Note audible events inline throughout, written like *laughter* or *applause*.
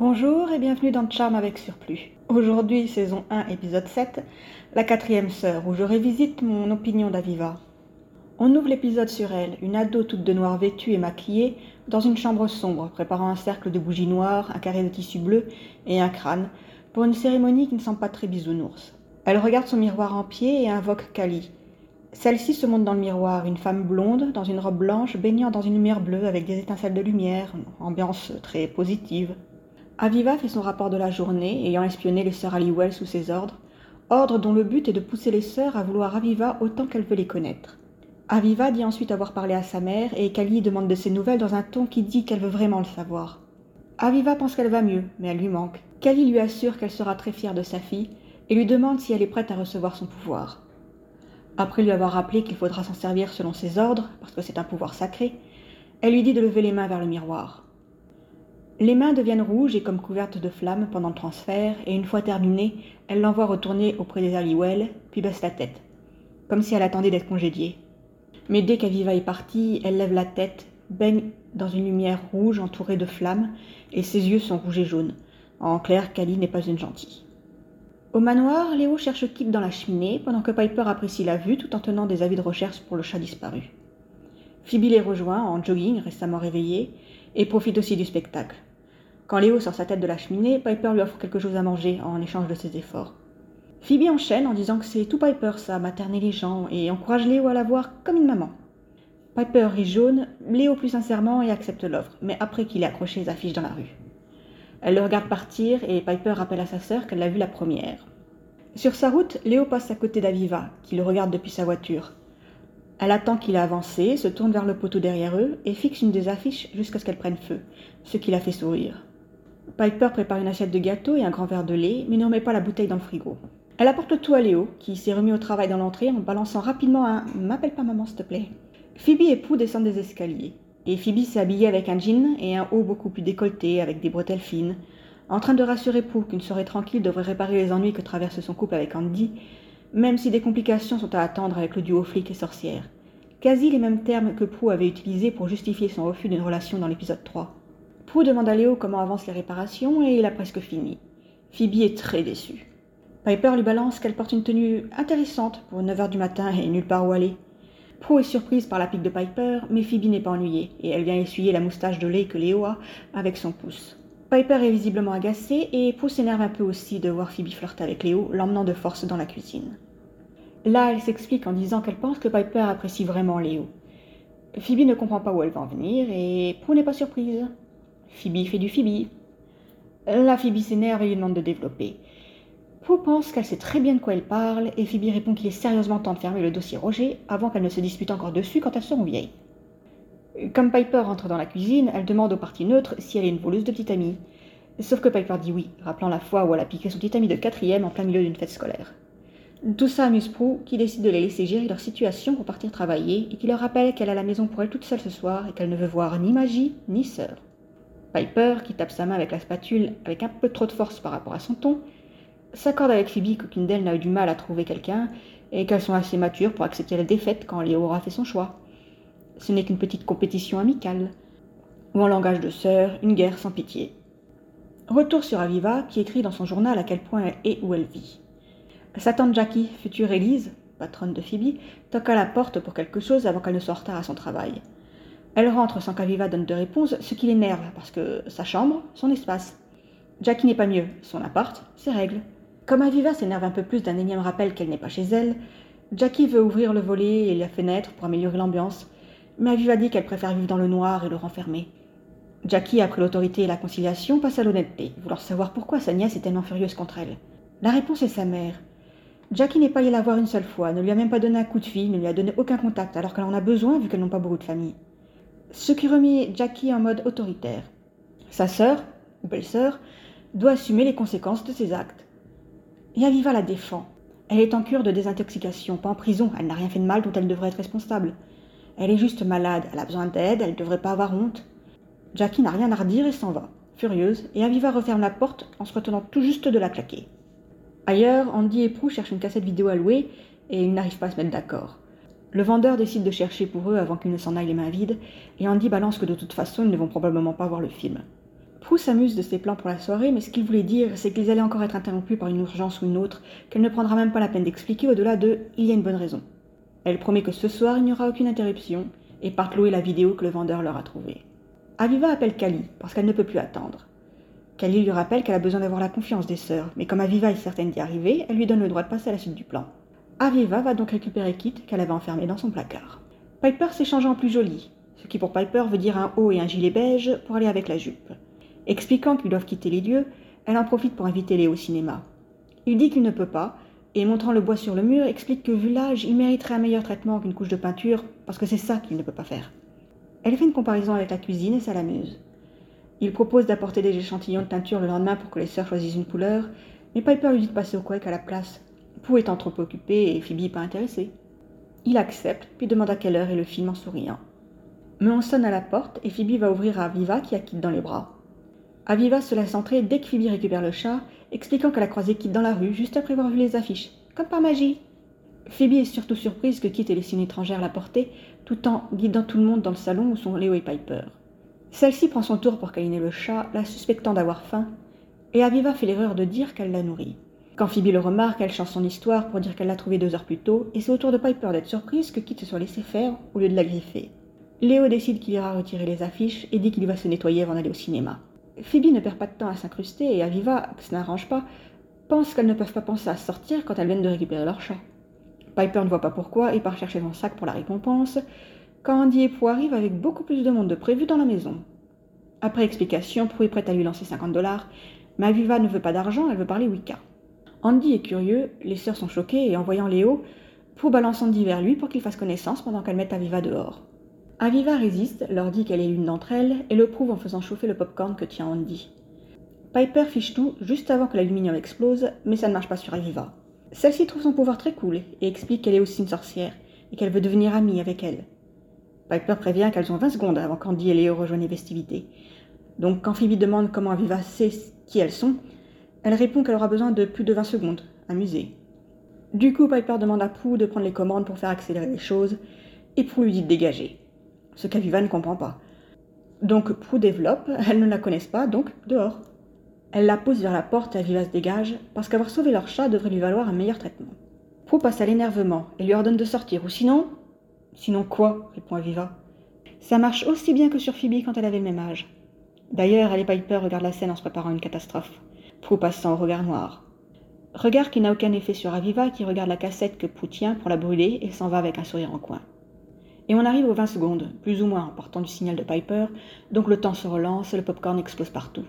Bonjour et bienvenue dans Charme avec Surplus. Aujourd'hui, saison 1, épisode 7, la quatrième sœur, où je révisite mon opinion d'Aviva. On ouvre l'épisode sur elle, une ado toute de noir vêtue et maquillée, dans une chambre sombre, préparant un cercle de bougies noires, un carré de tissu bleu et un crâne, pour une cérémonie qui ne semble pas très bisounours. Elle regarde son miroir en pied et invoque Kali. Celle-ci se montre dans le miroir, une femme blonde, dans une robe blanche, baignant dans une lumière bleue avec des étincelles de lumière, ambiance très positive. Aviva fait son rapport de la journée, ayant espionné les sœurs Halliwell sous ses ordres, ordre dont le but est de pousser les sœurs à vouloir Aviva autant qu'elle veut les connaître. Aviva dit ensuite avoir parlé à sa mère et Kali demande de ses nouvelles dans un ton qui dit qu'elle veut vraiment le savoir. Aviva pense qu'elle va mieux, mais elle lui manque. Kali lui assure qu'elle sera très fière de sa fille et lui demande si elle est prête à recevoir son pouvoir. Après lui avoir rappelé qu'il faudra s'en servir selon ses ordres, parce que c'est un pouvoir sacré, elle lui dit de lever les mains vers le miroir. Les mains deviennent rouges et comme couvertes de flammes pendant le transfert, et une fois terminé, elle l'envoie retourner auprès des Halliwell, puis baisse la tête, comme si elle attendait d'être congédiée. Mais dès qu'Aviva est partie, elle lève la tête, baigne dans une lumière rouge entourée de flammes, et ses yeux sont rouges et jaunes. En clair, Kali n'est pas une gentille. Au manoir, Léo cherche Kip dans la cheminée, pendant que Piper apprécie la vue tout en tenant des avis de recherche pour le chat disparu. Phoebe les rejoint en jogging, récemment réveillée, et profite aussi du spectacle. Quand Léo sort sa tête de la cheminée, Piper lui offre quelque chose à manger en échange de ses efforts. Phoebe enchaîne en disant que c'est tout Piper ça, materner les gens, et encourage Léo à la voir comme une maman. Piper rit jaune, Léo plus sincèrement et accepte l'offre, mais après qu'il ait accroché les affiches dans la rue. Elle le regarde partir et Piper rappelle à sa sœur qu'elle l'a vu la première. Sur sa route, Léo passe à côté d'Aviva, qui le regarde depuis sa voiture. Elle attend qu'il a avancé, se tourne vers le poteau derrière eux et fixe une des affiches jusqu'à ce qu'elle prenne feu, ce qui la fait sourire. Piper prépare une assiette de gâteau et un grand verre de lait, mais ne remet pas la bouteille dans le frigo. Elle apporte tout à Léo, qui s'est remis au travail dans l'entrée en balançant rapidement un M'appelle pas maman, s'il te plaît. Phoebe et Pooh descendent des escaliers. Et Phoebe s'est habillée avec un jean et un haut beaucoup plus décolleté, avec des bretelles fines, en train de rassurer Pooh qu'une soirée tranquille devrait réparer les ennuis que traverse son couple avec Andy, même si des complications sont à attendre avec le duo flic et sorcière. Quasi les mêmes termes que Pooh avait utilisés pour justifier son refus d'une relation dans l'épisode 3. Prou demande à Léo comment avancent les réparations et il a presque fini. Phoebe est très déçue. Piper lui balance qu'elle porte une tenue intéressante pour 9h du matin et nulle part où aller. Prue est surprise par la pique de Piper, mais Phoebe n'est pas ennuyée et elle vient essuyer la moustache de lait que Léo a avec son pouce. Piper est visiblement agacée et Prue s'énerve un peu aussi de voir Phoebe flirter avec Léo, l'emmenant de force dans la cuisine. Là, elle s'explique en disant qu'elle pense que Piper apprécie vraiment Léo. Phoebe ne comprend pas où elle va en venir et Prue n'est pas surprise. Phoebe fait du Phoebe. La Phoebe s'énerve et lui demande de développer. Pooh pense qu'elle sait très bien de quoi elle parle, et Phoebe répond qu'il est sérieusement temps de fermer le dossier Roger avant qu'elle ne se dispute encore dessus quand elles seront vieilles. Comme Piper entre dans la cuisine, elle demande aux parties neutres si elle est une voleuse de petite amie. Sauf que Piper dit oui, rappelant la fois où elle a piqué son petit ami de quatrième en plein milieu d'une fête scolaire. Tout ça amuse Prue, qui décide de les laisser gérer leur situation pour partir travailler, et qui leur rappelle qu'elle a la maison pour elle toute seule ce soir et qu'elle ne veut voir ni magie ni sœur. Piper, qui tape sa main avec la spatule avec un peu trop de force par rapport à son ton, s'accorde avec Phoebe qu'aucune d'elles n'a eu du mal à trouver quelqu'un et qu'elles sont assez matures pour accepter la défaite quand Léo aura fait son choix. Ce n'est qu'une petite compétition amicale, ou en langage de sœur, une guerre sans pitié. Retour sur Aviva, qui écrit dans son journal à quel point elle est où elle vit. Sa tante Jackie, future Élise, patronne de Phoebe, toque à la porte pour quelque chose avant qu'elle ne retard à son travail. Elle rentre sans qu'Aviva donne de réponse, ce qui l'énerve, parce que sa chambre, son espace. Jackie n'est pas mieux, son appart, ses règles. Comme Aviva s'énerve un peu plus d'un énième rappel qu'elle n'est pas chez elle, Jackie veut ouvrir le volet et la fenêtre pour améliorer l'ambiance, mais Aviva dit qu'elle préfère vivre dans le noir et le renfermer. Jackie, après l'autorité et la conciliation, passe à l'honnêteté, vouloir savoir pourquoi sa nièce est tellement furieuse contre elle. La réponse est sa mère. Jackie n'est pas allée la voir une seule fois, ne lui a même pas donné un coup de fil, ne lui a donné aucun contact, alors qu'elle en a besoin vu qu'elles n'ont pas beaucoup de famille ce qui remet Jackie en mode autoritaire. Sa sœur, ou belle-sœur, doit assumer les conséquences de ses actes. Et Aviva la défend. Elle est en cure de désintoxication, pas en prison, elle n'a rien fait de mal dont elle devrait être responsable. Elle est juste malade, elle a besoin d'aide, elle ne devrait pas avoir honte. Jackie n'a rien à redire et s'en va, furieuse, et Aviva referme la porte en se retenant tout juste de la claquer. Ailleurs, Andy et Prue cherchent une cassette vidéo à louer et ils n'arrivent pas à se mettre d'accord. Le vendeur décide de chercher pour eux avant qu'ils ne s'en aillent les mains vides, et Andy balance que de toute façon ils ne vont probablement pas voir le film. Prue s'amuse de ses plans pour la soirée, mais ce qu'il voulait dire, c'est qu'ils allaient encore être interrompus par une urgence ou une autre, qu'elle ne prendra même pas la peine d'expliquer au-delà de Il y a une bonne raison. Elle promet que ce soir, il n'y aura aucune interruption, et part louer la vidéo que le vendeur leur a trouvée. Aviva appelle Kali, parce qu'elle ne peut plus attendre. Kali lui rappelle qu'elle a besoin d'avoir la confiance des sœurs, mais comme Aviva est certaine d'y arriver, elle lui donne le droit de passer à la suite du plan. Aviva va donc récupérer Kit qu'elle avait enfermé dans son placard. Piper s'échange en plus joli, ce qui pour Piper veut dire un haut et un gilet beige pour aller avec la jupe. Expliquant qu'ils doivent quitter les lieux, elle en profite pour inviter Léo au cinéma. Il dit qu'il ne peut pas, et montrant le bois sur le mur, explique que vu l'âge, il mériterait un meilleur traitement qu'une couche de peinture, parce que c'est ça qu'il ne peut pas faire. Elle fait une comparaison avec la cuisine et ça l'amuse. Il propose d'apporter des échantillons de teinture le lendemain pour que les sœurs choisissent une couleur, mais Piper lui dit de passer au couec à la place, Pooh étant trop occupé et Phoebe pas intéressée. Il accepte, puis demande à quelle heure et le film en souriant. Mais on sonne à la porte et Phoebe va ouvrir à Aviva qui a Kit dans les bras. Aviva se laisse entrer dès que Phoebe récupère le chat, expliquant qu'elle a croisé Kit dans la rue juste après avoir vu les affiches, comme par magie. Phoebe est surtout surprise que Kit ait laissé une étrangère la porter, tout en guidant tout le monde dans le salon où sont Léo et Piper. Celle-ci prend son tour pour câliner le chat, la suspectant d'avoir faim, et Aviva fait l'erreur de dire qu'elle la nourrit. Quand Phoebe le remarque, elle change son histoire pour dire qu'elle l'a trouvé deux heures plus tôt, et c'est au tour de Piper d'être surprise que Kit se soit laissé faire au lieu de la griffer. Léo décide qu'il ira retirer les affiches et dit qu'il va se nettoyer avant d'aller au cinéma. Phoebe ne perd pas de temps à s'incruster et Aviva, que ça n'arrange pas, pense qu'elles ne peuvent pas penser à sortir quand elles viennent de récupérer leur chat. Piper ne voit pas pourquoi et part chercher son sac pour la récompense, quand Andy et Pou arrivent avec beaucoup plus de monde de prévu dans la maison. Après explication, Pou est prête à lui lancer 50 dollars, mais Aviva ne veut pas d'argent, elle veut parler Wicca. Andy est curieux, les sœurs sont choquées et en voyant Léo, Pou balance Andy vers lui pour qu'il fasse connaissance pendant qu'elle met Aviva dehors. Aviva résiste, leur dit qu'elle est l'une d'entre elles et le prouve en faisant chauffer le popcorn que tient Andy. Piper fiche tout juste avant que l'aluminium explose, mais ça ne marche pas sur Aviva. Celle-ci trouve son pouvoir très cool et explique qu'elle est aussi une sorcière et qu'elle veut devenir amie avec elle. Piper prévient qu'elles ont 20 secondes avant qu'Andy et Léo rejoignent les festivités. Donc quand Phoebe demande comment Aviva sait qui elles sont, elle répond qu'elle aura besoin de plus de 20 secondes, amusée. Du coup, Piper demande à Prue de prendre les commandes pour faire accélérer les choses, et Prue lui dit de dégager ce qu'Aviva ne comprend pas. Donc Prue développe, *laughs* elles ne la connaissent pas, donc dehors. Elle la pose vers la porte et Aviva se dégage, parce qu'avoir sauvé leur chat devrait lui valoir un meilleur traitement. Prue passe à l'énervement et lui ordonne de sortir, ou sinon... Sinon quoi répond Aviva. Ça marche aussi bien que sur Phoebe quand elle avait le même âge. D'ailleurs, elle et Piper regardent la scène en se préparant une catastrophe. Prue passant au regard noir. Regard qui n'a aucun effet sur Aviva, qui regarde la cassette que Prue tient pour la brûler et s'en va avec un sourire en coin. Et on arrive aux 20 secondes, plus ou moins en partant du signal de Piper, donc le temps se relance le popcorn explose partout.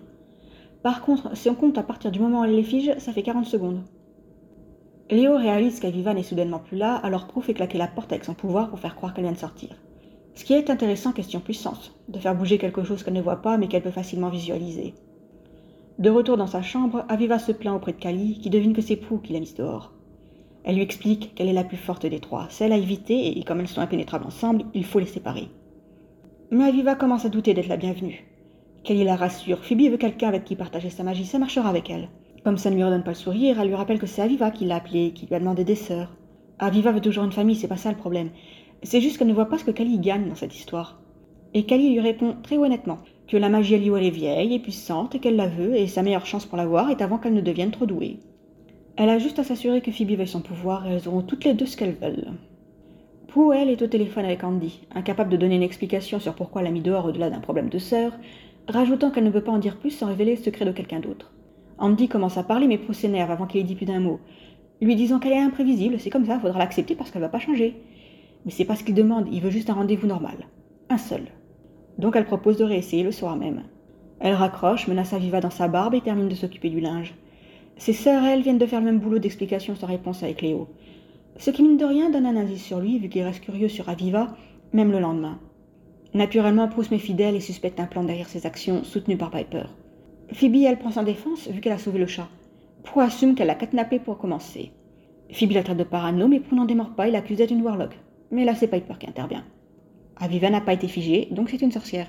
Par contre, si on compte à partir du moment où elle les fige, ça fait 40 secondes. Léo réalise qu'Aviva n'est soudainement plus là, alors Prue fait claquer la porte avec son pouvoir pour faire croire qu'elle vient de sortir. Ce qui est intéressant question puissance, de faire bouger quelque chose qu'elle ne voit pas mais qu'elle peut facilement visualiser. De retour dans sa chambre, Aviva se plaint auprès de Kali, qui devine que c'est Prue qui l'a mise dehors. Elle lui explique qu'elle est la plus forte des trois, celle à éviter, et comme elles sont impénétrables ensemble, il faut les séparer. Mais Aviva commence à douter d'être la bienvenue. Kelly la rassure, Phoebe veut quelqu'un avec qui partager sa magie, ça marchera avec elle. Comme ça ne lui redonne pas le sourire, elle lui rappelle que c'est Aviva qui l'a appelée, qui lui a demandé des sœurs. Aviva veut toujours une famille, c'est pas ça le problème. C'est juste qu'elle ne voit pas ce que Kali gagne dans cette histoire. Et Kali lui répond très honnêtement que la magie à elle est vieille et puissante et qu'elle la veut, et sa meilleure chance pour l'avoir est avant qu'elle ne devienne trop douée. Elle a juste à s'assurer que Phoebe veuille son pouvoir et elles auront toutes les deux ce qu'elles veulent. Pooh, elle, est au téléphone avec Andy, incapable de donner une explication sur pourquoi elle l'a mis dehors au-delà d'un problème de sœur, rajoutant qu'elle ne peut pas en dire plus sans révéler le secret de quelqu'un d'autre. Andy commence à parler mais Pooh s'énerve avant qu'il ait dit plus d'un mot, lui disant qu'elle est imprévisible, c'est comme ça, faudra l'accepter parce qu'elle va pas changer. Mais c'est pas ce qu'il demande, il veut juste un rendez-vous normal. Un seul. Donc elle propose de réessayer le soir même. Elle raccroche, menace Aviva dans sa barbe et termine de s'occuper du linge. Ses sœurs, elles, viennent de faire le même boulot d'explication sans réponse avec Léo. Ce qui, mine de rien, donne un indice sur lui, vu qu'il reste curieux sur Aviva, même le lendemain. Naturellement, Proust m'est fidèle et suspecte un plan derrière ses actions, soutenu par Piper. Phoebe, elle prend sa défense, vu qu'elle a sauvé le chat. Prue assume qu'elle l'a kidnappé pour commencer. Phoebe la traite de parano, mais Prue n'en démord pas et l'accuse d'être une warlock. Mais là, c'est Piper qui intervient. Aviva n'a pas été figée, donc c'est une sorcière.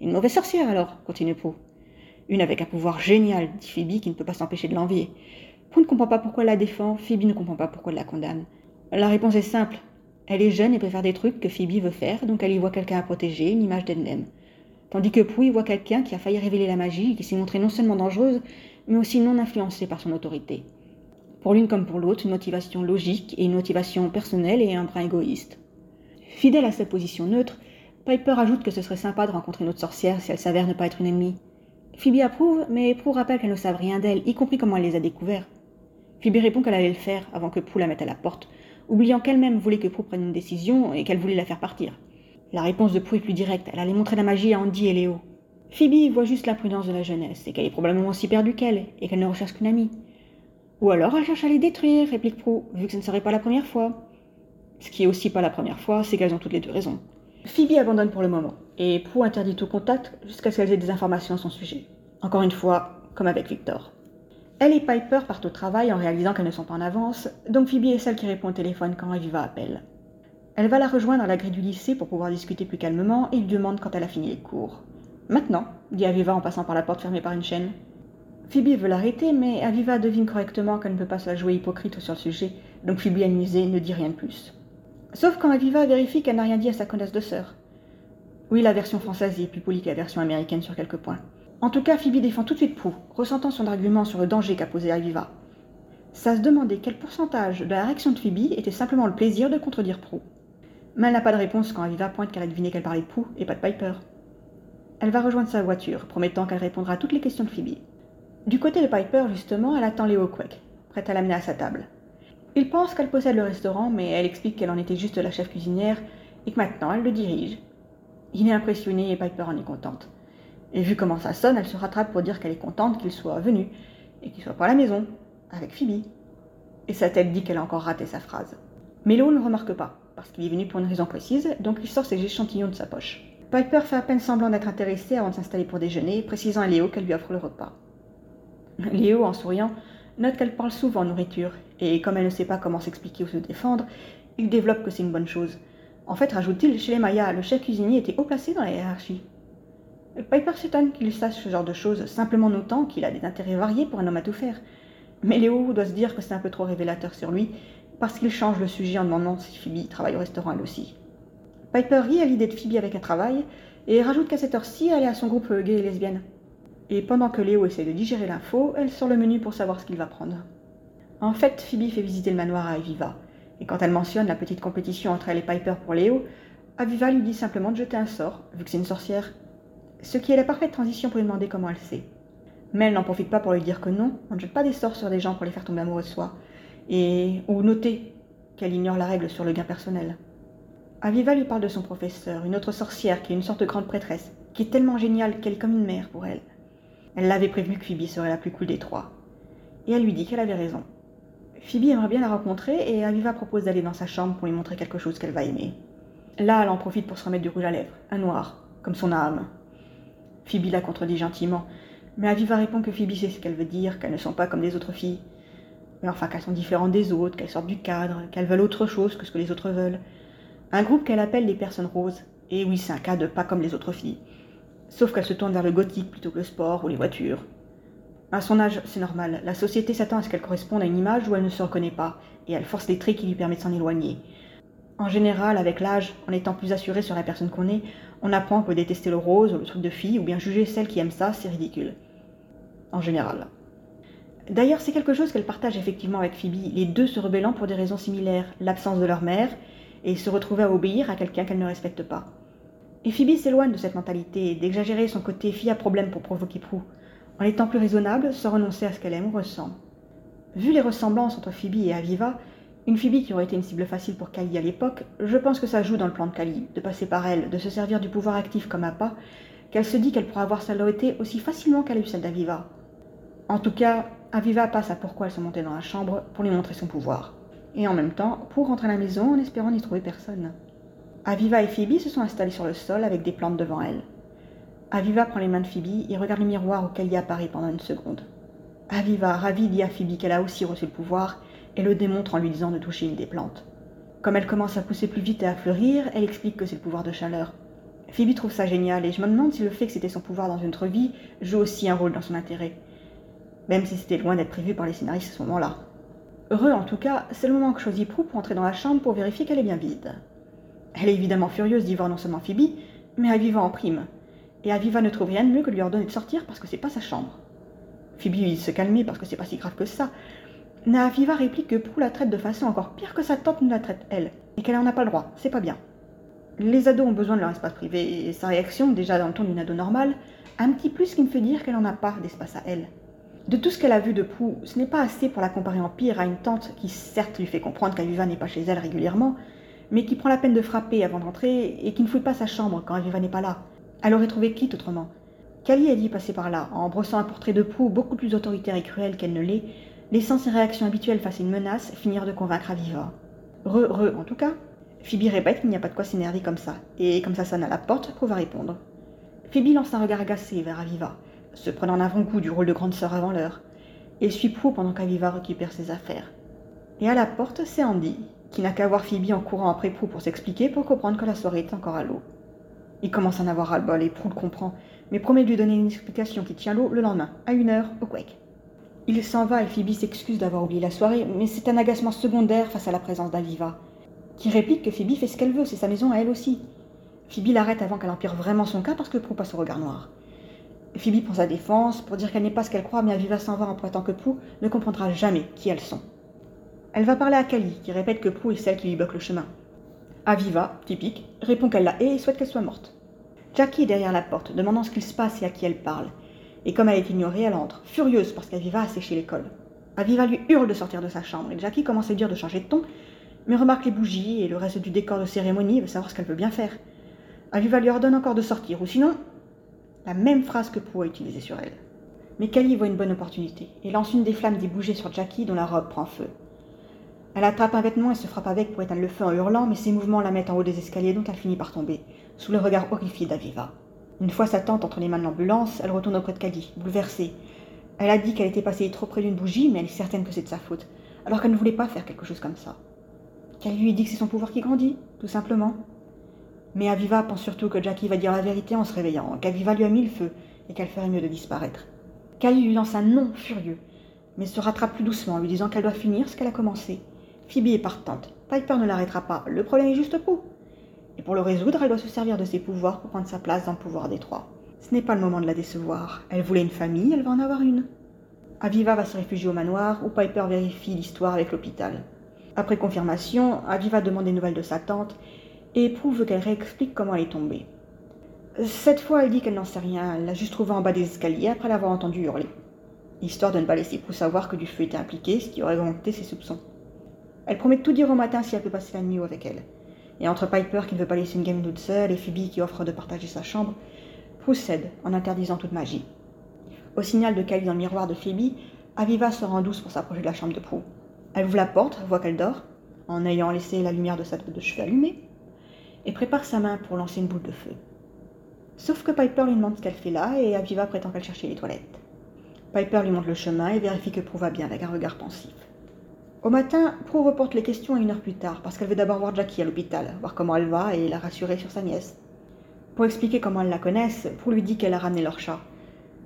Une mauvaise sorcière alors, continue Prue. Une avec un pouvoir génial, dit Phoebe, qui ne peut pas s'empêcher de l'envier. Prue ne comprend pas pourquoi elle la défend, Phoebe ne comprend pas pourquoi elle la condamne. La réponse est simple. Elle est jeune et préfère des trucs que Phoebe veut faire, donc elle y voit quelqu'un à protéger, une image d'elle-même. tandis que Prue voit quelqu'un qui a failli révéler la magie et qui s'est montré non seulement dangereuse, mais aussi non influencée par son autorité. Pour l'une comme pour l'autre, une motivation logique et une motivation personnelle et un brin égoïste. Fidèle à cette position neutre, Piper ajoute que ce serait sympa de rencontrer une autre sorcière si elle s'avère ne pas être une ennemie. Phoebe approuve, mais Prue rappelle qu'elle ne savent rien d'elle, y compris comment elle les a découverts. Phoebe répond qu'elle allait le faire avant que Prue la mette à la porte, oubliant qu'elle-même voulait que Prue prenne une décision et qu'elle voulait la faire partir. La réponse de Prue est plus directe, elle allait montrer la magie à Andy et Léo. Phoebe voit juste l'imprudence de la jeunesse, et qu'elle est probablement aussi perdue qu'elle, et qu'elle ne recherche qu'une amie. Ou alors elle cherche à les détruire, réplique Prue, vu que ce ne serait pas la première fois. Ce qui est aussi pas la première fois, c'est qu'elles ont toutes les deux raison. Phoebe abandonne pour le moment, et Prue interdit tout contact jusqu'à ce qu'elle ait des informations à son sujet. Encore une fois, comme avec Victor. Elle et Piper partent au travail en réalisant qu'elles ne sont pas en avance, donc Phoebe est celle qui répond au téléphone quand Aviva appelle. Elle va la rejoindre à la grille du lycée pour pouvoir discuter plus calmement et lui demande quand elle a fini les cours. Maintenant, dit Aviva en passant par la porte fermée par une chaîne. Phoebe veut l'arrêter, mais Aviva devine correctement qu'elle ne peut pas se la jouer hypocrite sur le sujet, donc Phoebe amusée ne dit rien de plus. Sauf quand Aviva vérifie qu'elle n'a rien dit à sa connasse de sœur. Oui, la version française est plus polie que la version américaine sur quelques points. En tout cas, Phoebe défend tout de suite Prue, ressentant son argument sur le danger qu'a posé Aviva. Ça se demandait quel pourcentage de la réaction de Phoebe était simplement le plaisir de contredire Prue. Mais elle n'a pas de réponse quand Aviva pointe qu'elle a deviné qu'elle parlait de et pas de Piper. Elle va rejoindre sa voiture, promettant qu'elle répondra à toutes les questions de Phoebe. Du côté de Piper, justement, elle attend Léo Quake, prête à l'amener à sa table. Il pense qu'elle possède le restaurant, mais elle explique qu'elle en était juste la chef cuisinière et que maintenant elle le dirige. Il est impressionné et Piper en est contente. Et vu comment ça sonne, elle se rattrape pour dire qu'elle est contente qu'il soit venu et qu'il soit pas à la maison, avec Phoebe. Et sa tête dit qu'elle a encore raté sa phrase. Mais Léo ne remarque pas, parce qu'il est venu pour une raison précise, donc il sort ses échantillons de sa poche. Piper fait à peine semblant d'être intéressée avant de s'installer pour déjeuner, précisant à Léo qu'elle lui offre le repas. Léo, en souriant, note qu'elle parle souvent nourriture, et comme elle ne sait pas comment s'expliquer ou se défendre, il développe que c'est une bonne chose. En fait, rajoute-t-il, chez les Mayas, le chef cuisinier était haut placé dans la hiérarchie. Piper s'étonne qu'il sache ce genre de choses, simplement notant qu'il a des intérêts variés pour un homme à tout faire. Mais Léo doit se dire que c'est un peu trop révélateur sur lui, parce qu'il change le sujet en demandant si Phoebe travaille au restaurant elle aussi. Piper rit à l'idée de Phoebe avec un travail, et rajoute qu'à cette heure-ci, elle est à son groupe gay et lesbienne. Et pendant que Léo essaie de digérer l'info, elle sort le menu pour savoir ce qu'il va prendre. En fait, Phoebe fait visiter le manoir à Aviva, et quand elle mentionne la petite compétition entre elle et Piper pour Léo, Aviva lui dit simplement de jeter un sort, vu que c'est une sorcière, ce qui est la parfaite transition pour lui demander comment elle sait. Mais elle n'en profite pas pour lui dire que non, on ne jette pas des sorts sur des gens pour les faire tomber amoureux de soi, et ou noter qu'elle ignore la règle sur le gain personnel. Aviva lui parle de son professeur, une autre sorcière qui est une sorte de grande prêtresse, qui est tellement géniale qu'elle est comme une mère pour elle. Elle l'avait prévenu que Phoebe serait la plus cool des trois. Et elle lui dit qu'elle avait raison. Phoebe aimerait bien la rencontrer et Aviva propose d'aller dans sa chambre pour lui montrer quelque chose qu'elle va aimer. Là, elle en profite pour se remettre du rouge à lèvres, un noir, comme son âme. Phoebe la contredit gentiment, mais Aviva répond que Phoebe sait ce qu'elle veut dire, qu'elles ne sont pas comme les autres filles. Mais enfin, qu'elles sont différentes des autres, qu'elles sortent du cadre, qu'elles veulent autre chose que ce que les autres veulent. Un groupe qu'elle appelle les personnes roses. Et oui, c'est un cas de pas comme les autres filles. Sauf qu'elle se tourne vers le gothique plutôt que le sport ou les voitures. À son âge, c'est normal. La société s'attend à ce qu'elle corresponde à une image où elle ne se reconnaît pas, et elle force les traits qui lui permettent de s'en éloigner. En général, avec l'âge, en étant plus assuré sur la personne qu'on est, on apprend peut détester le rose ou le truc de fille, ou bien juger celle qui aime ça, c'est ridicule. En général. D'ailleurs, c'est quelque chose qu'elle partage effectivement avec Phoebe, les deux se rebellant pour des raisons similaires, l'absence de leur mère, et se retrouver à obéir à quelqu'un qu'elle ne respecte pas. Et Phoebe s'éloigne de cette mentalité, d'exagérer son côté fille à problème pour provoquer Prou, en étant plus raisonnable sans renoncer à ce qu'elle aime ou ressent. Vu les ressemblances entre Phoebe et Aviva, une Phoebe qui aurait été une cible facile pour Kali à l'époque, je pense que ça joue dans le plan de Kali, de passer par elle, de se servir du pouvoir actif comme appât, qu'elle se dit qu'elle pourra avoir sa loyauté aussi facilement qu'elle a eu celle d'Aviva. En tout cas, Aviva passe à pourquoi elles sont montées dans la chambre pour lui montrer son pouvoir. Et en même temps, pour rentrer à la maison en espérant n'y trouver personne. Aviva et Phoebe se sont installées sur le sol avec des plantes devant elles. Aviva prend les mains de Phoebe et regarde le miroir où Kali apparaît pendant une seconde. Aviva, ravie, dit à Phoebe qu'elle a aussi reçu le pouvoir et le démontre en lui disant de toucher une des plantes. Comme elle commence à pousser plus vite et à fleurir, elle explique que c'est le pouvoir de chaleur. Phoebe trouve ça génial et je me demande si le fait que c'était son pouvoir dans une autre vie joue aussi un rôle dans son intérêt. Même si c'était loin d'être prévu par les scénaristes à ce moment-là. Heureux en tout cas, c'est le moment que choisit Prou pour entrer dans la chambre pour vérifier qu'elle est bien vide. Elle est évidemment furieuse d'y voir non seulement Phoebe, mais à vivant en prime. Et Aviva ne trouve rien de mieux que de lui ordonner de sortir parce que c'est pas sa chambre. Phoebe se calmer parce que c'est pas si grave que ça. Mais Aviva réplique que Prue la traite de façon encore pire que sa tante ne la traite elle, et qu'elle en a pas le droit, c'est pas bien. Les ados ont besoin de leur espace privé, et sa réaction, déjà dans le ton d'une ado normale, a un petit plus qui me fait dire qu'elle n'en a pas d'espace à elle. De tout ce qu'elle a vu de Prue, ce n'est pas assez pour la comparer en pire à une tante qui certes lui fait comprendre qu'Aviva n'est pas chez elle régulièrement, mais qui prend la peine de frapper avant d'entrer et qui ne fouille pas sa chambre quand Aviva n'est pas là. Elle aurait trouvé quitte autrement? Kali a dit passer par là, en brossant un portrait de Prue beaucoup plus autoritaire et cruel qu'elle ne l'est, laissant ses réactions habituelles face à une menace finir de convaincre Aviva. Re, re, en tout cas. Phoebe répète qu'il n'y a pas de quoi s'énerver comme ça, et comme ça sonne à la porte, Prue va répondre. Phoebe lance un regard agacé vers Aviva, se prenant en avant-goût du rôle de grande sœur avant l'heure, et suit Prue pendant qu'Aviva récupère ses affaires. Et à la porte, c'est Andy, qui n'a qu'à voir Phoebe en courant après Prue pour s'expliquer pour comprendre que la soirée est encore à l'eau. Il commence à en avoir ras-le-bol et Prue le comprend, mais promet de lui donner une explication qui tient l'eau le lendemain, à une heure, au Quake. Il s'en va et Phoebe s'excuse d'avoir oublié la soirée, mais c'est un agacement secondaire face à la présence d'Aviva, qui réplique que Phoebe fait ce qu'elle veut, c'est sa maison à elle aussi. Phoebe l'arrête avant qu'elle empire vraiment son cas parce que Prue passe au regard noir. Phoebe prend sa défense pour dire qu'elle n'est pas ce qu'elle croit, mais Aviva s'en va en pointant que Prue ne comprendra jamais qui elles sont. Elle va parler à Kali, qui répète que Prue est celle qui lui bloque le chemin. Aviva, typique, répond qu'elle la et souhaite qu'elle soit morte. Jackie est derrière la porte, demandant ce qu'il se passe et à qui elle parle. Et comme elle est ignorée, elle entre, furieuse parce qu'Aviva a séché l'école. Aviva lui hurle de sortir de sa chambre et Jackie commence à dire de changer de ton, mais remarque les bougies et le reste du décor de cérémonie et veut savoir ce qu'elle peut bien faire. Aviva lui ordonne encore de sortir, ou sinon, la même phrase que Prue a utilisée sur elle. Mais Kali voit une bonne opportunité et lance une des flammes des bougies sur Jackie dont la robe prend feu. Elle attrape un vêtement et se frappe avec pour éteindre le feu en hurlant, mais ses mouvements la mettent en haut des escaliers dont elle finit par tomber, sous le regard horrifié d'Aviva. Une fois sa tante entre les mains de l'ambulance, elle retourne auprès de Kali, bouleversée. Elle a dit qu'elle était passée trop près d'une bougie, mais elle est certaine que c'est de sa faute, alors qu'elle ne voulait pas faire quelque chose comme ça. Kali lui dit que c'est son pouvoir qui grandit, tout simplement. Mais Aviva pense surtout que Jackie va dire la vérité en se réveillant, qu'Aviva lui a mis le feu et qu'elle ferait mieux de disparaître. Kali lui lance un non furieux, mais se rattrape plus doucement, lui disant qu'elle doit finir ce qu'elle a commencé. Phoebe est partante. Piper ne l'arrêtera pas. Le problème est juste pour. Et pour le résoudre, elle doit se servir de ses pouvoirs pour prendre sa place dans le pouvoir des trois. Ce n'est pas le moment de la décevoir. Elle voulait une famille, elle va en avoir une. Aviva va se réfugier au manoir où Piper vérifie l'histoire avec l'hôpital. Après confirmation, Aviva demande des nouvelles de sa tante et prouve qu'elle réexplique comment elle est tombée. Cette fois, elle dit qu'elle n'en sait rien, elle l'a juste trouvée en bas des escaliers après l'avoir entendu hurler, histoire de ne pas laisser Prue savoir que du feu était impliqué, ce qui aurait augmenté ses soupçons. Elle promet de tout dire au matin si elle peut passer la nuit avec elle. Et entre Piper qui ne veut pas laisser une game toute seule et Phoebe qui offre de partager sa chambre, Prue cède en interdisant toute magie. Au signal de Kali dans le miroir de Phoebe, Aviva se rend douce pour s'approcher de la chambre de Prue. Elle ouvre la porte, voit qu'elle dort, en ayant laissé la lumière de sa tête de cheveux allumée, et prépare sa main pour lancer une boule de feu. Sauf que Piper lui demande ce qu'elle fait là et Aviva prétend qu'elle cherchait les toilettes. Piper lui montre le chemin et vérifie que Prue va bien avec un regard pensif. Au matin, Prue reporte les questions à une heure plus tard parce qu'elle veut d'abord voir Jackie à l'hôpital, voir comment elle va et la rassurer sur sa nièce. Pour expliquer comment elle la connaissent, Prue lui dit qu'elle a ramené leur chat.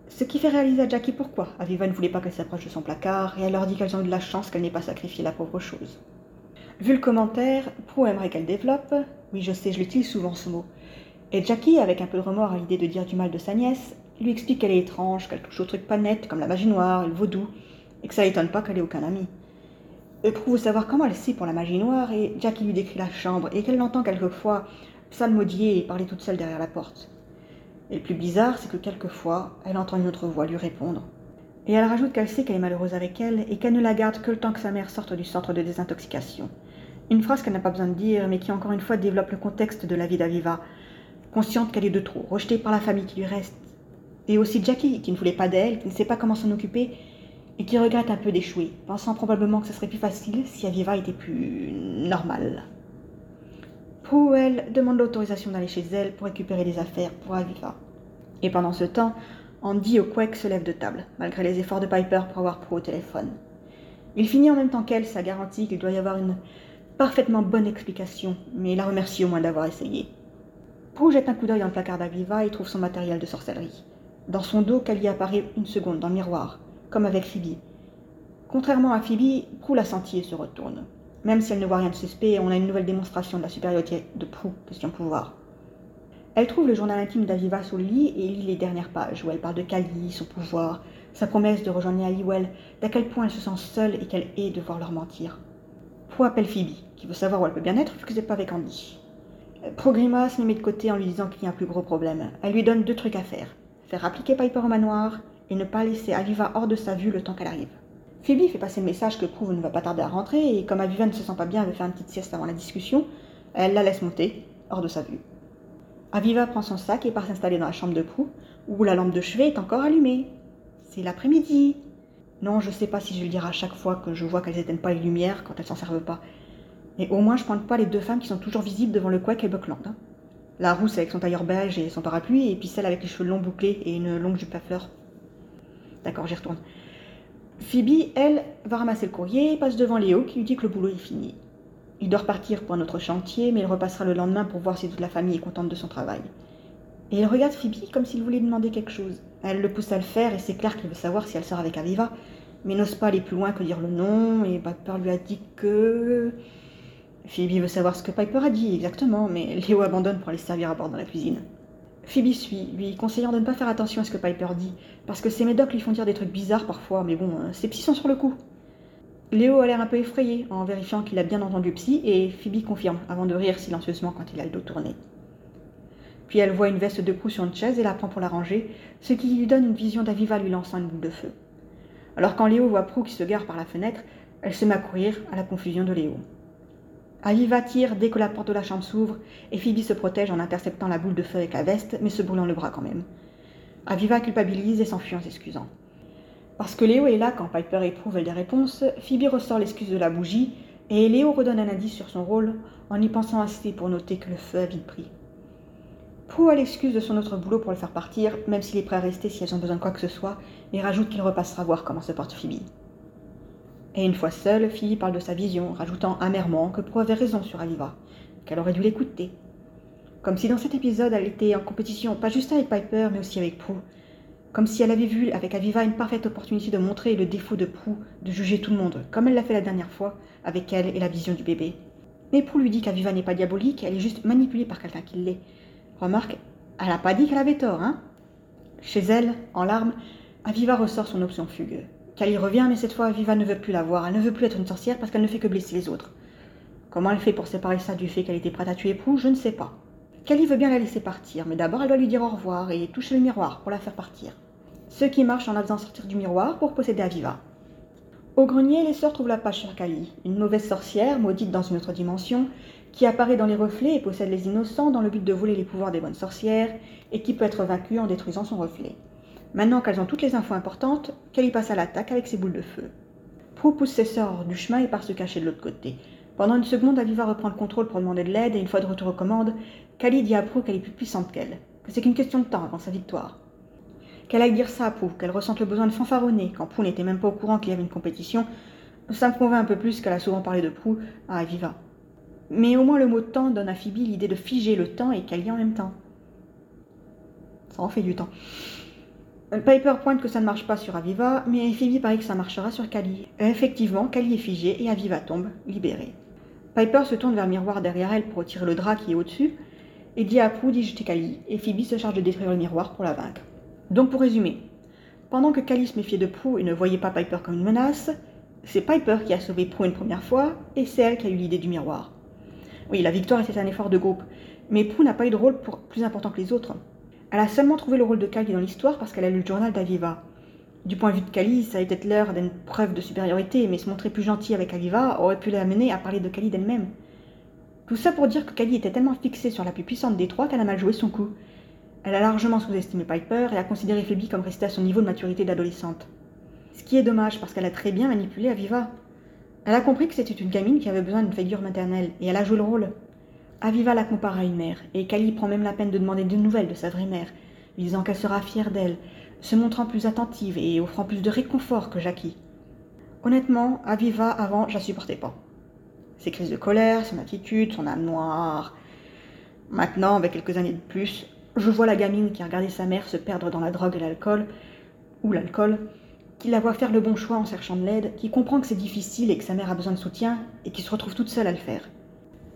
Ce qui fait réaliser à Jackie pourquoi Aviva ne voulait pas qu'elle s'approche de son placard et elle leur dit qu'elles ont eu de la chance qu'elle n'ait pas sacrifié la pauvre chose. Vu le commentaire, Prue aimerait qu'elle développe. Oui, je sais, je l'utilise souvent ce mot. Et Jackie, avec un peu de remords à l'idée de dire du mal de sa nièce, lui explique qu'elle est étrange, qu'elle touche aux trucs pas nets comme la magie noire le vaudou, et que ça l'étonne pas qu'elle ait aucun ami. Prue veut savoir comment elle sait pour la magie noire, et Jackie lui décrit la chambre, et qu'elle l'entend quelquefois psalmodier et parler toute seule derrière la porte. Et le plus bizarre, c'est que quelquefois, elle entend une autre voix lui répondre. Et elle rajoute qu'elle sait qu'elle est malheureuse avec elle, et qu'elle ne la garde que le temps que sa mère sorte du centre de désintoxication. Une phrase qu'elle n'a pas besoin de dire, mais qui encore une fois développe le contexte de la vie d'Aviva, consciente qu'elle est de trop, rejetée par la famille qui lui reste. Et aussi Jackie, qui ne voulait pas d'elle, qui ne sait pas comment s'en occuper, et qui regrette un peu d'échouer, pensant probablement que ce serait plus facile si Aviva était plus normale. Prue, elle, demande l'autorisation d'aller chez elle pour récupérer des affaires pour Aviva. Et pendant ce temps, Andy Quake se lève de table, malgré les efforts de Piper pour avoir Prue au téléphone. Il finit en même temps qu'elle, sa garantie qu'il doit y avoir une parfaitement bonne explication, mais il la remercie au moins d'avoir essayé. Prue jette un coup d'œil dans le placard d'Aviva et trouve son matériel de sorcellerie. Dans son dos, Kali apparaît une seconde dans le miroir, comme avec Phoebe. Contrairement à Phoebe, Prue la sentit et se retourne. Même si elle ne voit rien de suspect, on a une nouvelle démonstration de la supériorité de Prue, question pouvoir. Elle trouve le journal intime d'Aviva sous le lit et lit les dernières pages où elle parle de Kali, son pouvoir, sa promesse de rejoindre Halliwell, d'à quel point elle se sent seule et qu'elle hait de voir leur mentir. Pro appelle Phoebe, qui veut savoir où elle peut bien être vu que c'est pas avec Andy. Pro grimace, met de côté en lui disant qu'il y a un plus gros problème. Elle lui donne deux trucs à faire. Faire appliquer Piper au manoir et ne pas laisser Aviva hors de sa vue le temps qu'elle arrive. Phoebe fait passer le message que Prue ne va pas tarder à rentrer et comme Aviva ne se sent pas bien, elle veut faire une petite sieste avant la discussion, elle la laisse monter, hors de sa vue. Aviva prend son sac et part s'installer dans la chambre de Prue, où la lampe de chevet est encore allumée. C'est l'après-midi. Non, je sais pas si je le dirai à chaque fois que je vois qu'elles éteignent pas les lumières quand elles s'en servent pas. Et au moins, je pointe pas les deux femmes qui sont toujours visibles devant le quack et Buckland. Hein. La rousse avec son tailleur beige et son parapluie, et puis celle avec les cheveux longs bouclés et une longue jupe à fleurs. D'accord, j'y retourne. Phoebe, elle, va ramasser le courrier et passe devant Léo qui lui dit que le boulot est fini. Il doit repartir pour un autre chantier, mais il repassera le lendemain pour voir si toute la famille est contente de son travail. Et il regarde Phoebe comme s'il voulait demander quelque chose. Elle le pousse à le faire et c'est clair qu'il veut savoir si elle sort avec Aviva, mais n'ose pas aller plus loin que dire le nom et Piper lui a dit que... Phoebe veut savoir ce que Piper a dit exactement, mais Léo abandonne pour aller servir à bord dans la cuisine. Phoebe suit, lui conseillant de ne pas faire attention à ce que Piper dit, parce que ses médocs lui font dire des trucs bizarres parfois, mais bon, euh, ses psys sont sur le coup. Léo a l'air un peu effrayé en vérifiant qu'il a bien entendu psy, et Phoebe confirme, avant de rire silencieusement quand il a le dos tourné. Puis elle voit une veste de cou sur une chaise et la prend pour la ranger, ce qui lui donne une vision d'Aviva lui lançant une boule de feu. Alors quand Léo voit Prou qui se gare par la fenêtre, elle se met à courir à la confusion de Léo. Aviva tire dès que la porte de la chambre s'ouvre et Phoebe se protège en interceptant la boule de feu avec la veste, mais se brûlant le bras quand même. Aviva culpabilise et s'enfuit en s'excusant. Parce que Léo est là quand Piper éprouve des réponses, Phoebe ressort l'excuse de la bougie et Léo redonne un indice sur son rôle en y pensant assez pour noter que le feu a vite pris. Prue a l'excuse de son autre boulot pour le faire partir, même s'il est prêt à rester si elles ont besoin de quoi que ce soit, et rajoute qu'il repassera voir comment se porte Phoebe. Et une fois seule, Phoebe parle de sa vision, rajoutant amèrement que Prue avait raison sur Aviva, qu'elle aurait dû l'écouter. Comme si dans cet épisode elle était en compétition pas juste avec Piper, mais aussi avec Prue. Comme si elle avait vu avec Aviva une parfaite opportunité de montrer le défaut de Prue, de juger tout le monde, comme elle l'a fait la dernière fois, avec elle et la vision du bébé. Mais Prue lui dit qu'Aviva n'est pas diabolique, elle est juste manipulée par quelqu'un qui l'est. Remarque, elle n'a pas dit qu'elle avait tort, hein Chez elle, en larmes, Aviva ressort son option fugue. Kali revient, mais cette fois, Aviva ne veut plus la voir. Elle ne veut plus être une sorcière parce qu'elle ne fait que blesser les autres. Comment elle fait pour séparer ça du fait qu'elle était prête à tuer Prou, je ne sais pas. Kali veut bien la laisser partir, mais d'abord elle doit lui dire au revoir et toucher le miroir pour la faire partir. Ce qui marche en la faisant sortir du miroir pour posséder Aviva. Au grenier, les sœurs trouvent la page sur Kali, une mauvaise sorcière, maudite dans une autre dimension, qui apparaît dans les reflets et possède les innocents dans le but de voler les pouvoirs des bonnes sorcières, et qui peut être vaincue en détruisant son reflet. Maintenant qu'elles ont toutes les infos importantes, Kali passe à l'attaque avec ses boules de feu. Prue pousse ses sœurs hors du chemin et part se cacher de l'autre côté. Pendant une seconde, Aviva reprend le contrôle pour demander de l'aide et une fois de retour aux commandes, Kali dit à Prue qu'elle est plus puissante qu'elle, que c'est qu'une question de temps avant sa victoire. Qu'elle aille dire ça à Prue, qu'elle ressente le besoin de fanfaronner quand Prue n'était même pas au courant qu'il y avait une compétition, ça me convainc un peu plus qu'elle a souvent parlé de Prue à Aviva. Mais au moins le mot temps donne à Phoebe l'idée de figer le temps et Kali en même temps. Ça en fait du temps. Piper pointe que ça ne marche pas sur Aviva, mais Phoebe paraît que ça marchera sur Kali. Effectivement, Kali est figée et Aviva tombe, libérée. Piper se tourne vers le miroir derrière elle pour retirer le drap qui est au-dessus, et dit à Prue d'y jeter Kali, et Phoebe se charge de détruire le miroir pour la vaincre. Donc pour résumer, pendant que Kali se méfiait de Prue et ne voyait pas Piper comme une menace, c'est Piper qui a sauvé Prue une première fois, et c'est elle qui a eu l'idée du miroir. Oui, la victoire était un effort de groupe, mais Prue n'a pas eu de rôle plus important que les autres. Elle a seulement trouvé le rôle de Kali dans l'histoire parce qu'elle a lu le journal d'Aviva. Du point de vue de Kali, ça a été l'heure d'une preuve de supériorité, mais se montrer plus gentil avec Aviva aurait pu l'amener à parler de Kali d'elle-même. Tout ça pour dire que Kali était tellement fixée sur la plus puissante des trois qu'elle a mal joué son coup. Elle a largement sous-estimé Piper et a considéré Phoebe comme restée à son niveau de maturité d'adolescente. Ce qui est dommage parce qu'elle a très bien manipulé Aviva. Elle a compris que c'était une gamine qui avait besoin d'une figure maternelle et elle a joué le rôle. Aviva la compare à une mère, et Kali prend même la peine de demander des nouvelles de sa vraie mère, disant qu'elle sera fière d'elle, se montrant plus attentive et offrant plus de réconfort que Jackie. Honnêtement, Aviva, avant, je la supportais pas. Ses crises de colère, son attitude, son âme noire. Maintenant, avec quelques années de plus, je vois la gamine qui a regardé sa mère se perdre dans la drogue et l'alcool, ou l'alcool, qui la voit faire le bon choix en cherchant de l'aide, qui comprend que c'est difficile et que sa mère a besoin de soutien, et qui se retrouve toute seule à le faire.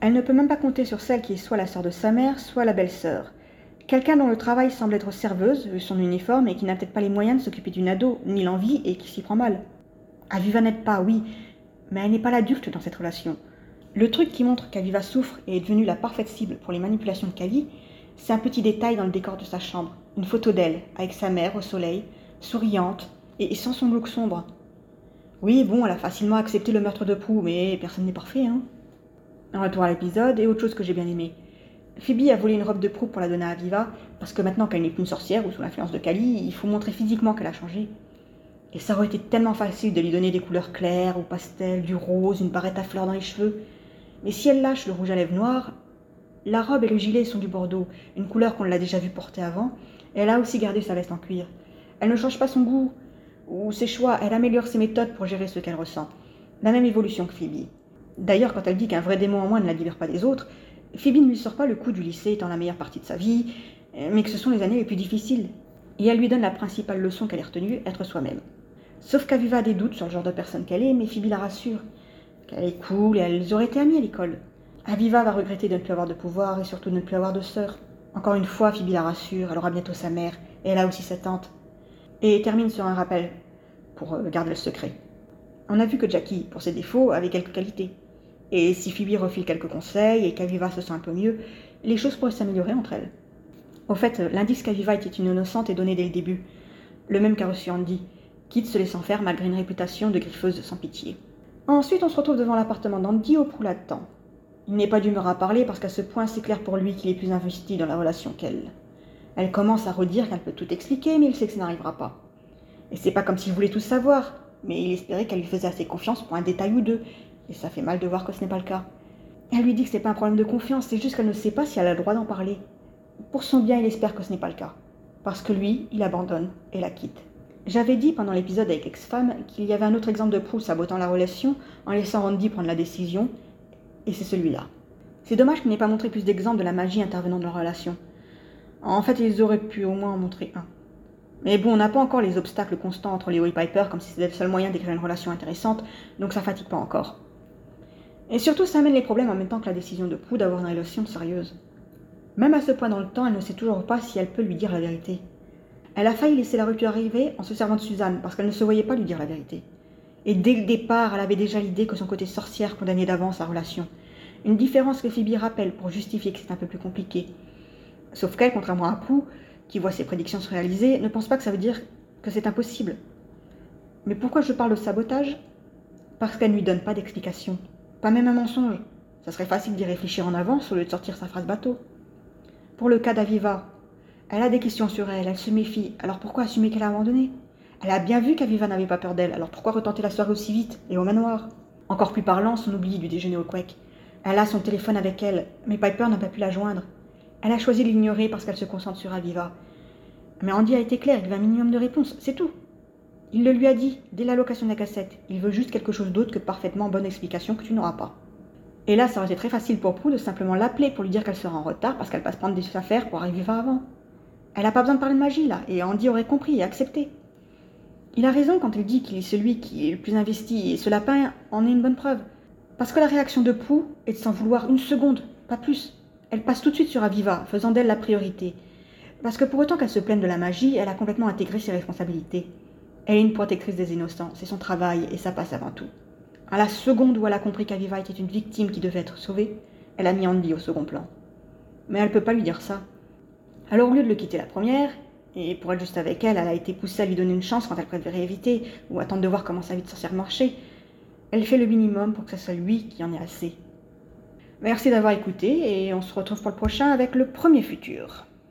Elle ne peut même pas compter sur celle qui est soit la sœur de sa mère, soit la belle-sœur. Quelqu'un dont le travail semble être serveuse, vu son uniforme, et qui n'a peut-être pas les moyens de s'occuper d'une ado, ni l'envie, et qui s'y prend mal. Aviva n'aide pas, oui, mais elle n'est pas l'adulte dans cette relation. Le truc qui montre qu'Aviva souffre et est devenue la parfaite cible pour les manipulations de Kali, c'est un petit détail dans le décor de sa chambre. Une photo d'elle, avec sa mère au soleil, souriante, et sans son look sombre. Oui, bon, elle a facilement accepté le meurtre de Prou, mais personne n'est parfait, hein. Un retour à l'épisode, et autre chose que j'ai bien aimé. Phoebe a volé une robe de proue pour la donner à Aviva, parce que maintenant qu'elle n'est plus une sorcière ou sous l'influence de Kali, il faut montrer physiquement qu'elle a changé. Et ça aurait été tellement facile de lui donner des couleurs claires ou pastel, du rose, une barrette à fleurs dans les cheveux. Mais si elle lâche le rouge à lèvres noir, la robe et le gilet sont du bordeaux, une couleur qu'on l'a déjà vue porter avant, et elle a aussi gardé sa veste en cuir. Elle ne change pas son goût ou ses choix, elle améliore ses méthodes pour gérer ce qu'elle ressent. La même évolution que Phoebe. D'ailleurs, quand elle dit qu'un vrai démon en moins ne la libère pas des autres, Phoebe ne lui sort pas le coup du lycée étant la meilleure partie de sa vie, mais que ce sont les années les plus difficiles. Et elle lui donne la principale leçon qu'elle ait retenue, être soi-même. Sauf qu'Aviva a des doutes sur le genre de personne qu'elle est, mais Phoebe la rassure. Qu'elle est cool et elles auraient été amies à l'école. Aviva va regretter de ne plus avoir de pouvoir et surtout de ne plus avoir de sœur. Encore une fois, Phoebe la rassure, elle aura bientôt sa mère, et elle a aussi sa tante. Et termine sur un rappel, pour euh, garder le secret. On a vu que Jackie, pour ses défauts, avait quelques qualités. Et si Phoebe refile quelques conseils et qu'Aviva se sent un peu mieux, les choses pourraient s'améliorer entre elles. Au fait, l'indice qu'Aviva était une innocente est donné dès le début, le même qu'a reçu Andy, quitte se laissant faire malgré une réputation de griffeuse sans pitié. Ensuite, on se retrouve devant l'appartement d'Andy au là-dedans. Il n'est pas d'humeur à parler parce qu'à ce point, c'est clair pour lui qu'il est plus investi dans la relation qu'elle. Elle commence à redire qu'elle peut tout expliquer, mais il sait que ça n'arrivera pas. Et c'est pas comme s'il voulait tout savoir, mais il espérait qu'elle lui faisait assez confiance pour un détail ou deux, et ça fait mal de voir que ce n'est pas le cas. Elle lui dit que c'est pas un problème de confiance, c'est juste qu'elle ne sait pas si elle a le droit d'en parler. Pour son bien, il espère que ce n'est pas le cas. Parce que lui, il abandonne et la quitte. J'avais dit pendant l'épisode avec Ex-Femme qu'il y avait un autre exemple de Prou sabotant la relation en laissant Randy prendre la décision, et c'est celui-là. C'est dommage qu'il n'ait pas montré plus d'exemples de la magie intervenant dans leur relation. En fait, ils auraient pu au moins en montrer un. Mais bon, on n'a pas encore les obstacles constants entre et Piper, comme si c'était le seul moyen d'écrire une relation intéressante, donc ça fatigue pas encore. Et surtout, ça amène les problèmes en même temps que la décision de Prou d'avoir une relation sérieuse. Même à ce point dans le temps, elle ne sait toujours pas si elle peut lui dire la vérité. Elle a failli laisser la rupture arriver en se servant de Suzanne, parce qu'elle ne se voyait pas lui dire la vérité. Et dès le départ, elle avait déjà l'idée que son côté sorcière condamnait d'avance sa relation. Une différence que Phoebe rappelle pour justifier que c'est un peu plus compliqué. Sauf qu'elle, contrairement à Pou, qui voit ses prédictions se réaliser, ne pense pas que ça veut dire que c'est impossible. Mais pourquoi je parle de sabotage? Parce qu'elle ne lui donne pas d'explication. Pas même un mensonge. Ça serait facile d'y réfléchir en avance au lieu de sortir sa phrase bateau. Pour le cas d'Aviva, elle a des questions sur elle, elle se méfie, alors pourquoi assumer qu'elle a abandonné? Elle a bien vu qu'Aviva n'avait pas peur d'elle, alors pourquoi retenter la soirée aussi vite et au manoir? Encore plus parlant, son oubli du déjeuner au Quake. Elle a son téléphone avec elle, mais Piper n'a pas pu la joindre. Elle a choisi de l'ignorer parce qu'elle se concentre sur Aviva. Mais Andy a été clair, il veut un minimum de réponse, c'est tout. Il le lui a dit, dès la location de la cassette. Il veut juste quelque chose d'autre que parfaitement bonne explication que tu n'auras pas. Et là, ça aurait été très facile pour Prou de simplement l'appeler pour lui dire qu'elle sera en retard parce qu'elle passe prendre des affaires pour arriver avant. Elle n'a pas besoin de parler de magie, là, et Andy aurait compris et accepté. Il a raison quand il dit qu'il est celui qui est le plus investi, et ce lapin en est une bonne preuve. Parce que la réaction de Prou est de s'en vouloir une seconde, pas plus. Elle passe tout de suite sur Aviva, faisant d'elle la priorité. Parce que pour autant qu'elle se plaigne de la magie, elle a complètement intégré ses responsabilités. Elle est une protectrice des innocents, c'est son travail, et ça passe avant tout. À la seconde où elle a compris qu'Aviva était une victime qui devait être sauvée, elle a mis Andy au second plan. Mais elle ne peut pas lui dire ça. Alors au lieu de le quitter la première, et pour être juste avec elle, elle a été poussée à lui donner une chance quand elle préférait éviter, ou attendre de voir comment sa vie de sorcière marchait, elle fait le minimum pour que ce soit lui qui en ait assez. Merci d'avoir écouté, et on se retrouve pour le prochain avec le premier futur.